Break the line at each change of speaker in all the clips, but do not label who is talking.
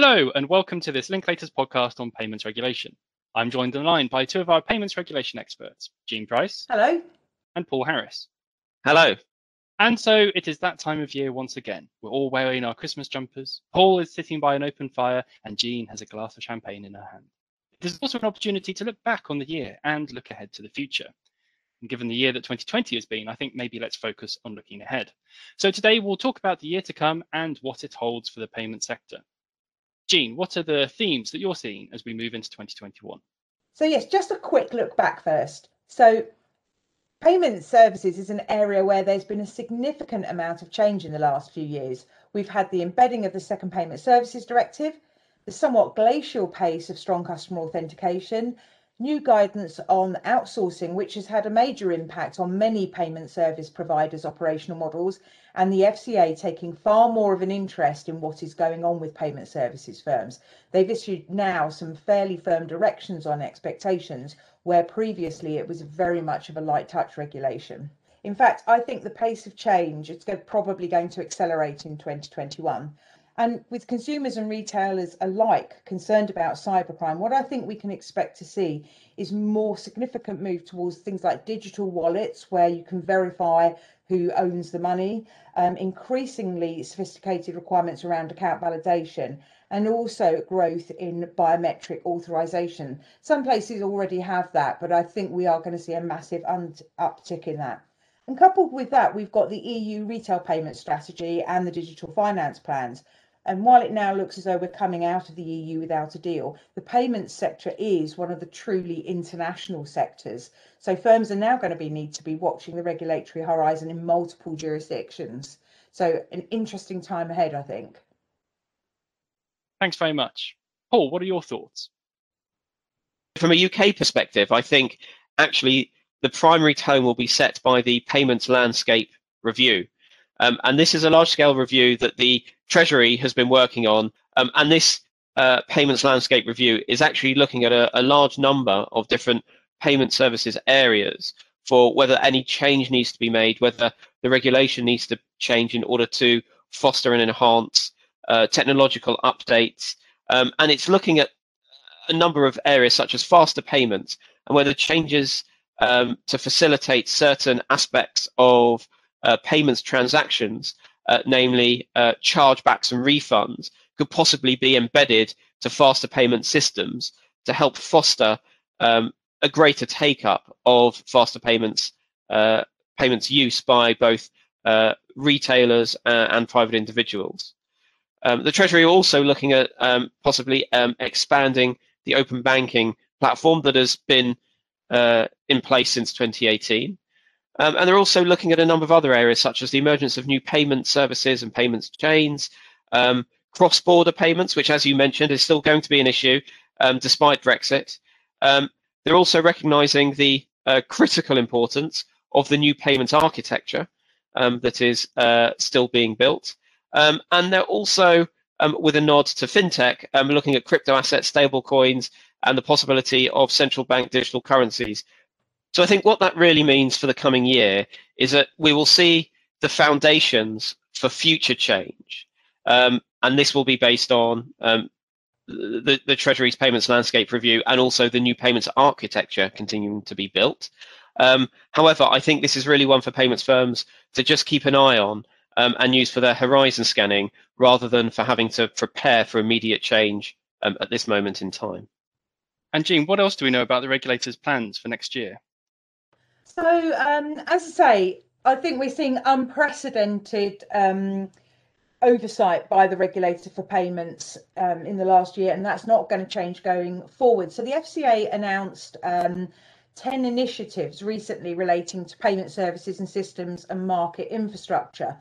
Hello, and welcome to this Linklaters podcast on payments regulation. I'm joined online by two of our payments regulation experts, Jean Price
Hello.
and Paul Harris.
Hello.
And so it is that time of year once again. We're all wearing our Christmas jumpers. Paul is sitting by an open fire, and Jean has a glass of champagne in her hand. It is also an opportunity to look back on the year and look ahead to the future. And given the year that 2020 has been, I think maybe let's focus on looking ahead. So today we'll talk about the year to come and what it holds for the payment sector. Jean, what are the themes that you're seeing as we move into 2021?
So, yes, just a quick look back first. So, payment services is an area where there's been a significant amount of change in the last few years. We've had the embedding of the Second Payment Services Directive, the somewhat glacial pace of strong customer authentication, new guidance on outsourcing, which has had a major impact on many payment service providers' operational models, and the FCA taking far more of an interest in what is going on with payment services firms. They've issued now some fairly firm directions on expectations, where previously it was very much of a light touch regulation. In fact, I think the pace of change is probably going to accelerate in 2021. And with consumers and retailers alike concerned about cybercrime, what I think we can expect to see is more significant move towards things like digital wallets, where you can verify who owns the money, um, increasingly sophisticated requirements around account validation, and also growth in biometric authorization. Some places already have that, but I think we are going to see a massive uptick in that. And coupled with that, we've got the EU retail payment strategy and the digital finance plans, and while it now looks as though we're coming out of the EU without a deal, the payments sector is one of the truly international sectors. So firms are now going to be need to be watching the regulatory horizon in multiple jurisdictions. So an interesting time ahead, I think.
Thanks very much. Paul, what are your thoughts?
From a UK perspective, I think actually the primary tone will be set by the payments landscape review. Um, and this is a large scale review that the Treasury has been working on. Um, and this uh, payments landscape review is actually looking at a, a, large number of different payment services areas for whether any change needs to be made, whether the regulation needs to change in order to foster and enhance uh, technological updates. Um, and it's looking at a number of areas such as faster payments and whether changes um, to facilitate certain aspects of payments transactions, uh, namely uh, chargebacks and refunds, could possibly be embedded to faster payment systems to help foster um, a greater take up of faster payments uh, payments use by both uh, retailers uh, and private individuals. Um, the Treasury are also looking at um, possibly um, expanding the open banking platform that has been in place since 2018 um, and they're also looking at a number of other areas, such as the emergence of new payment services and payments chains, um, cross border payments, which, as you mentioned, is still going to be an issue um, despite Brexit. Um, they're also recognizing the uh, critical importance of the new payment architecture um, that is uh, still being built. Um, and they're also, with a nod to fintech, looking at crypto assets, stablecoins, and the possibility of central bank digital currencies so I think what that really means for the coming year is that we will see the foundations for future change. Um, and this will be based on um, the, the, Treasury's payments landscape review and also the new payments architecture continuing to be built. Um, however, I think this is really one for payments firms to just keep an eye on um, and use for their horizon scanning rather than for having to prepare for immediate change um, at this moment in time.
And Jean, what else do we know about the regulators' plans for next year?
So, um, as I say, I think we're seeing unprecedented um, oversight by the regulator for payments um, in the last year, and that's not going to change going forward. So, the FCA announced um, 10 initiatives recently relating to payment services and systems and market infrastructure.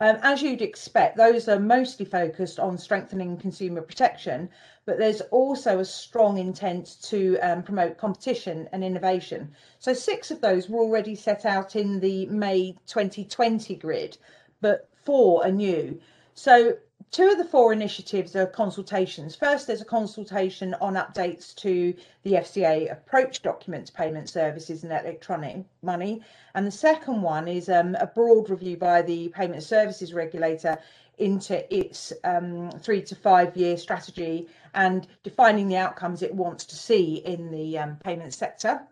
Um, as you'd expect, those are mostly focused on strengthening consumer protection, but there's also a strong intent to um, promote competition and innovation. So, six of those were already set out in the May 2020 grid, but four are new. So, two of the four initiatives are consultations. First, there's a consultation on updates to the FCA approach document to payment services and electronic money. And the second one is um, a broad review by the payment services regulator into its um, three to five year strategy and defining the outcomes it wants to see in the um, payment sector.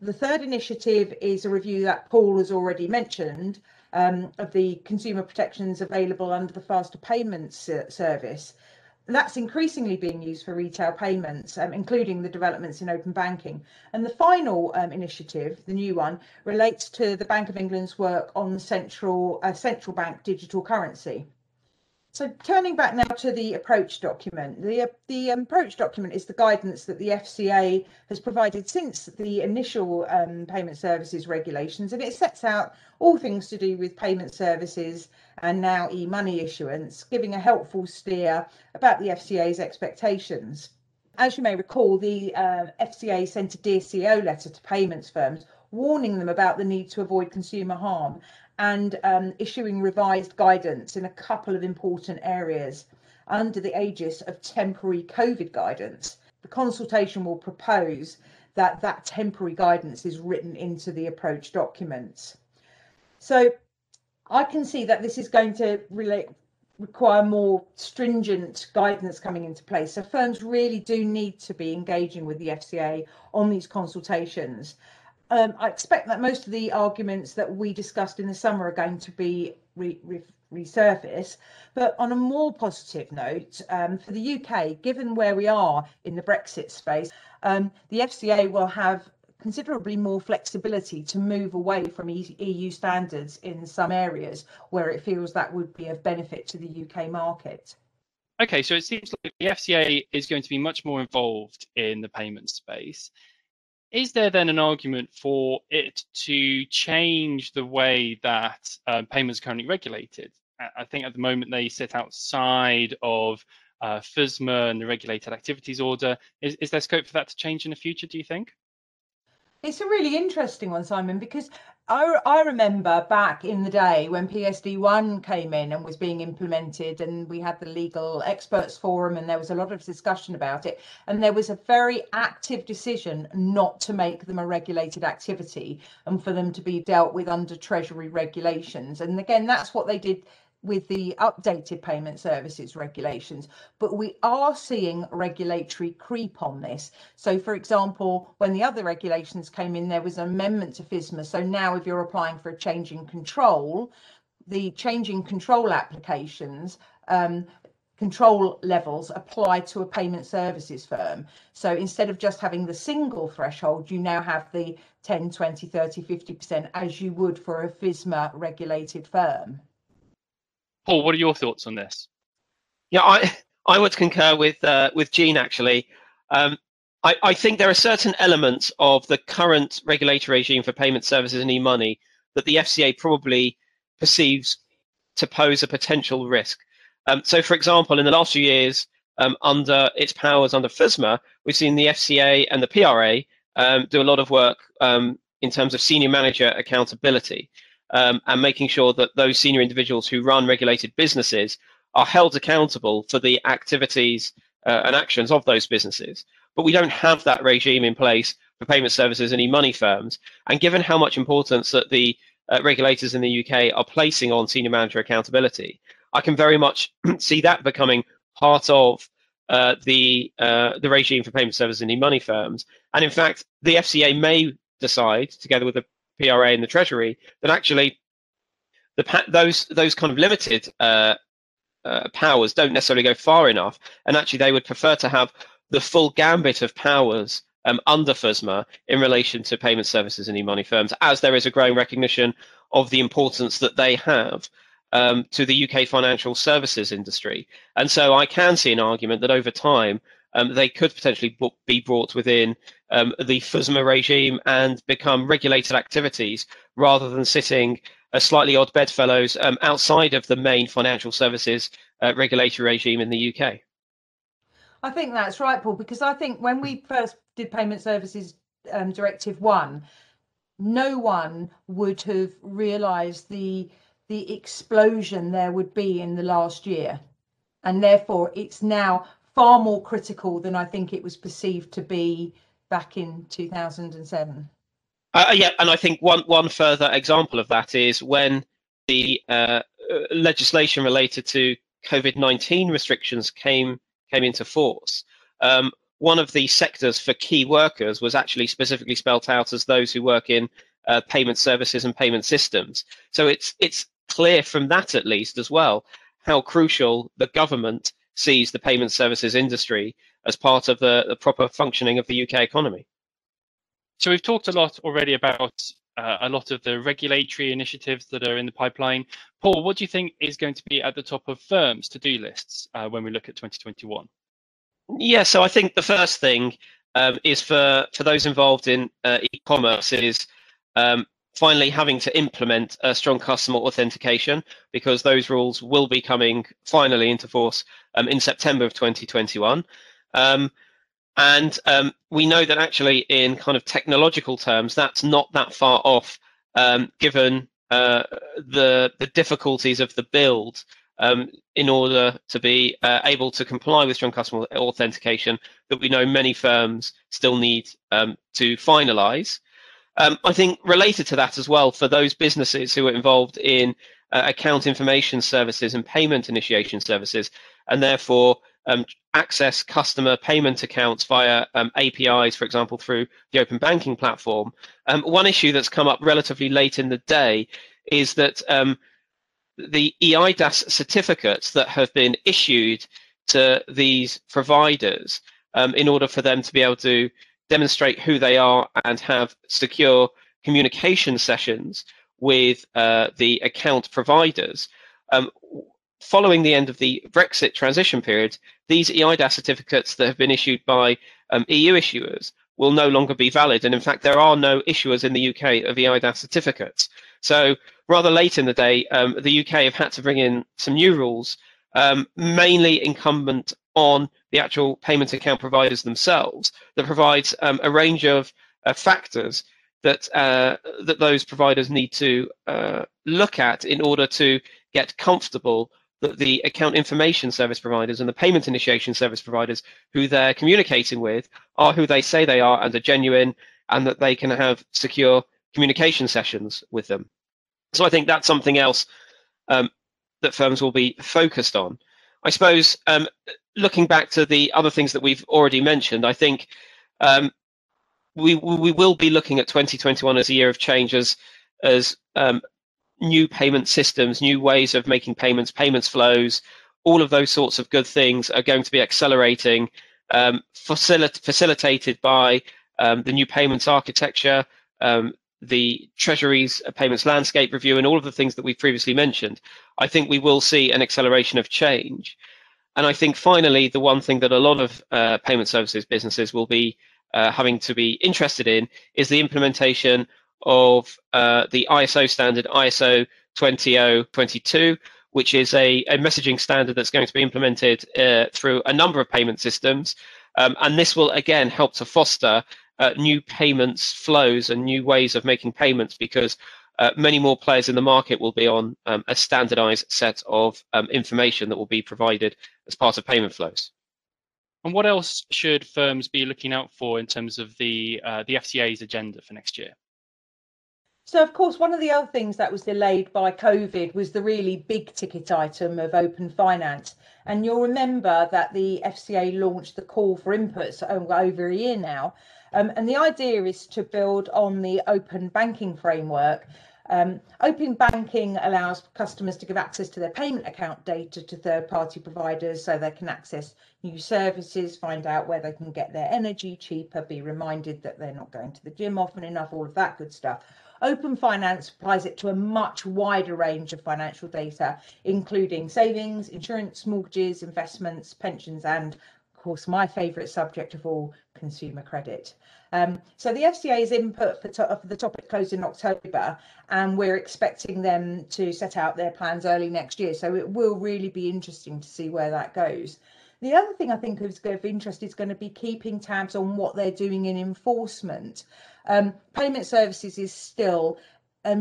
The third initiative is a review that Paul has already mentioned um, of the consumer protections available under the faster payments service. That's increasingly being used for retail payments, um, including the developments in open banking. And the final um, initiative, the new one, relates to the Bank of England's work on the central uh, central bank digital currency. So turning back now to the approach document, the, the approach document is the guidance that the FCA has provided since the initial um, payment services regulations, and it sets out all things to do with payment services and now e-money issuance, giving a helpful steer about the FCA's expectations. As you may recall, the uh, FCA sent a CEO letter to payments firms warning them about the need to avoid consumer harm and um, issuing revised guidance in a couple of important areas under the aegis of temporary COVID guidance. The consultation will propose that that temporary guidance is written into the approach documents. So I can see that this is going to relate, require more stringent guidance coming into place. So firms really do need to be engaging with the FCA on these consultations um, I expect that most of the arguments that we discussed in the summer are going to be re, re, resurface. But on a more positive note, um, for the UK, given where we are in the Brexit space, um, the FCA will have considerably more flexibility to move away from EU standards in some areas where it feels that would be of benefit to the UK market.
Okay, so it seems like the FCA is going to be much more involved in the payment space is there then an argument for it to change the way that uh, payments are currently regulated? I think at the moment they sit outside of uh, FSMA and the Regulated Activities Order. Is, is there scope for that to change in the future, do you think?
It's a really interesting one, Simon, because I, I remember back in the day when PSD1 came in and was being implemented, and we had the legal experts forum, and there was a lot of discussion about it. And there was a very active decision not to make them a regulated activity and for them to be dealt with under Treasury regulations. And again, that's what they did with the updated payment services regulations, but we are seeing regulatory creep on this. So, for example, when the other regulations came in, there was an amendment to FSMA. So now, if you're applying for a change in control, the change in control applications um, control levels apply to a payment services firm. So instead of just having the single threshold, you now have the 10, 20, 30, 50% as you would for a FSMA regulated firm.
Paul, what are your thoughts on this?
Yeah, I I would concur with uh, with Jean actually. Um, I, I think there are certain elements of the current regulatory regime for payment services and e-money that the FCA probably perceives to pose a potential risk. Um, so, for example, in the last few years, um, under its powers under FSMA, we've seen the FCA and the PRA um, do a lot of work um, in terms of senior manager accountability um, and making sure that those senior individuals who run regulated businesses are held accountable for the activities uh, and actions of those businesses. But we don't have that regime in place for payment services and e-money firms. And given how much importance that the uh, regulators in the UK are placing on senior manager accountability, I can very much see that becoming part of uh, the uh, the regime for payment services and e-money firms. And in fact, the FCA may decide, together with the PRA and the Treasury, that actually the those those kind of limited uh, uh, powers don't necessarily go far enough, and actually they would prefer to have the full gambit of powers um, under FSMA in relation to payment services and e-money firms, as there is a growing recognition of the importance that they have um, to the UK financial services industry. And so I can see an argument that over time um, they could potentially be brought within um, the FSMA regime and become regulated activities rather than sitting as slightly odd bedfellows um, outside of the main financial services uh, regulatory regime in the UK.
I think that's right, Paul, because I think when we first did Payment Services um, Directive 1, no one would have realised the the explosion there would be in the last year and therefore it's now far more critical than I think it was perceived to be back in 2007.
Uh, yeah, and I think one one further example of that is when the uh, legislation related to COVID nineteen restrictions came came into force. Um, one of the sectors for key workers was actually specifically spelt out as those who work in uh, payment services and payment systems. So it's it's clear from that at least as well how crucial the government sees the payment services industry as part of the, the proper functioning of the UK economy.
So we've talked a lot already about uh, a lot of the regulatory initiatives that are in the pipeline. Paul, what do you think is going to be at the top of firms' to-do lists uh, when we look at 2021?
Yeah, so I think the first thing um, is for for those involved in uh, e-commerce is um, finally having to implement a strong customer authentication because those rules will be coming finally into force um, in September of 2021. Um, and um, we know that actually, in kind of technological terms, that's not that far off, um, given uh, the the difficulties of the build um, in order to be uh, able to comply with strong customer authentication that we know many firms still need um, to finalize. Um, I think related to that as well, for those businesses who are involved in uh, account information services and payment initiation services, and therefore um, access customer payment accounts via um, APIs, for example, through the open banking platform. Um, one issue that's come up relatively late in the day is that um, the EIDAS certificates that have been issued to these providers um, in order for them to be able to demonstrate who they are and have secure communication sessions with uh, the account providers. Um, following the end of the Brexit transition period, these EIDAS certificates that have been issued by um, EU issuers will no longer be valid. And in fact, there are no issuers in the UK of EIDAS certificates. So rather late in the day, um, the UK have had to bring in some new rules, um, mainly incumbent on the actual payment account providers themselves, that provides um, a range of uh, factors that uh, that those providers need to uh, look at in order to get comfortable that the account information service providers and the payment initiation service providers who they're communicating with are who they say they are and are genuine and that they can have secure communication sessions with them. So I think that's something else um, that firms will be focused on. I suppose um, looking back to the other things that we've already mentioned, I think um, we we will be looking at 2021 as a year of change as as um, new payment systems, new ways of making payments, payments flows, all of those sorts of good things are going to be accelerating, um, facilit- facilitated by um, the new payments architecture, um, the Treasury's payments landscape review, and all of the things that we've previously mentioned. I think we will see an acceleration of change. And I think finally, the one thing that a lot of uh, payment services businesses will be uh, having to be interested in is the implementation of uh, the ISO standard ISO 20022, which is a, a messaging standard that's going to be implemented uh, through a number of payment systems. Um, and this will again help to foster uh, new payments flows and new ways of making payments because uh, many more players in the market will be on um, a standardized set of um, information that will be provided as part of payment flows.
And what else should firms be looking out for in terms of the uh, the FCA's agenda for next year?
So, of course, one of the other things that was delayed by COVID was the really big ticket item of open finance. And you'll remember that the FCA launched the call for inputs over a year now. Um, and the idea is to build on the open banking framework. Um, open banking allows customers to give access to their payment account data to third party providers so they can access new services, find out where they can get their energy cheaper, be reminded that they're not going to the gym often enough, all of that good stuff. Open Finance applies it to a much wider range of financial data, including savings, insurance, mortgages, investments, pensions, and of course, my favourite subject of all, consumer credit. Um, so the FCA's input for, to- for the topic closed in October, and we're expecting them to set out their plans early next year. So it will really be interesting to see where that goes. The other thing I think is of interest is going to be keeping tabs on what they're doing in enforcement. Um, payment services is still a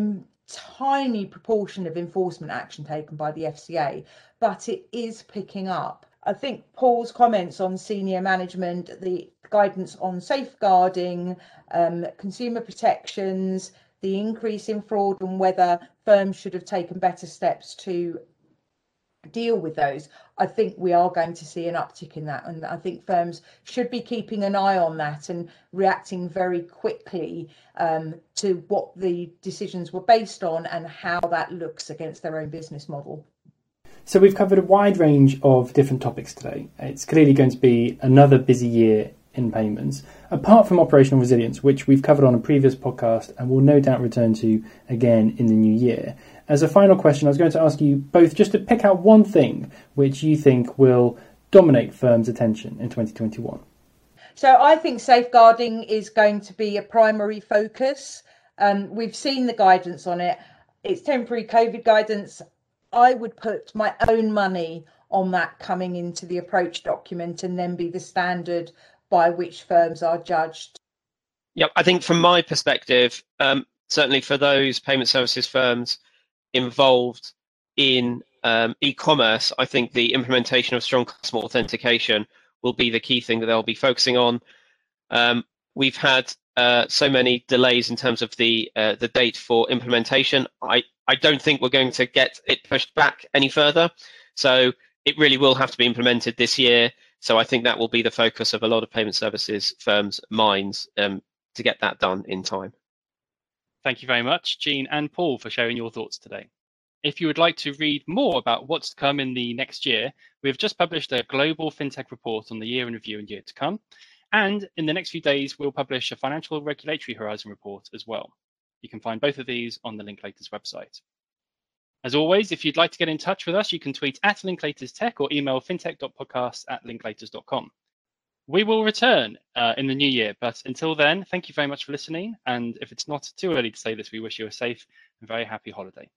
tiny proportion of enforcement action taken by the FCA, but it is picking up. I think Paul's comments on senior management, the guidance on safeguarding, um, consumer protections, the increase in fraud, and whether firms should have taken better steps to deal with those, I think we are going to see an uptick in that. And I think firms should be keeping an eye on that and reacting very quickly um, to what the decisions were based on and how that looks against their own business model.
So we've covered a wide range of different topics today. It's clearly going to be another busy year in payments. Apart from operational resilience, which we've covered on a previous podcast and will no doubt return to again in the new year, as a final question, I was going to ask you both just to pick out one thing which you think will dominate firms' attention in 2021.
So I think safeguarding is going to be a primary focus. Um, we've seen the guidance on it. It's temporary COVID guidance. I would put my own money on that coming into the approach document and then be the standard by which firms are judged.
Yep, I think from my perspective, um, certainly for those payment services firms involved in um, e-commerce, I think the implementation of strong customer authentication will be the key thing that they'll be focusing on. Um, we've had uh, so many delays in terms of the uh, the date for implementation. I, I don't think we're going to get it pushed back any further. So it really will have to be implemented this year. So I think that will be the focus of a lot of payment services firms' minds um, to get that done in time.
Thank you very much, Jean and Paul, for sharing your thoughts today. If you would like to read more about what's to come in the next year, we have just published a global fintech report on the year in review and year to come. And in the next few days, we'll publish a financial regulatory horizon report as well. You can find both of these on the Linklaters website. As always, if you'd like to get in touch with us, you can tweet at Linklaters Tech or email fintech.podcast at linklaters.com we will return uh, in the new year. But until then, thank you very much for listening. And if it's not too early to say this, we wish you a safe and very happy holiday.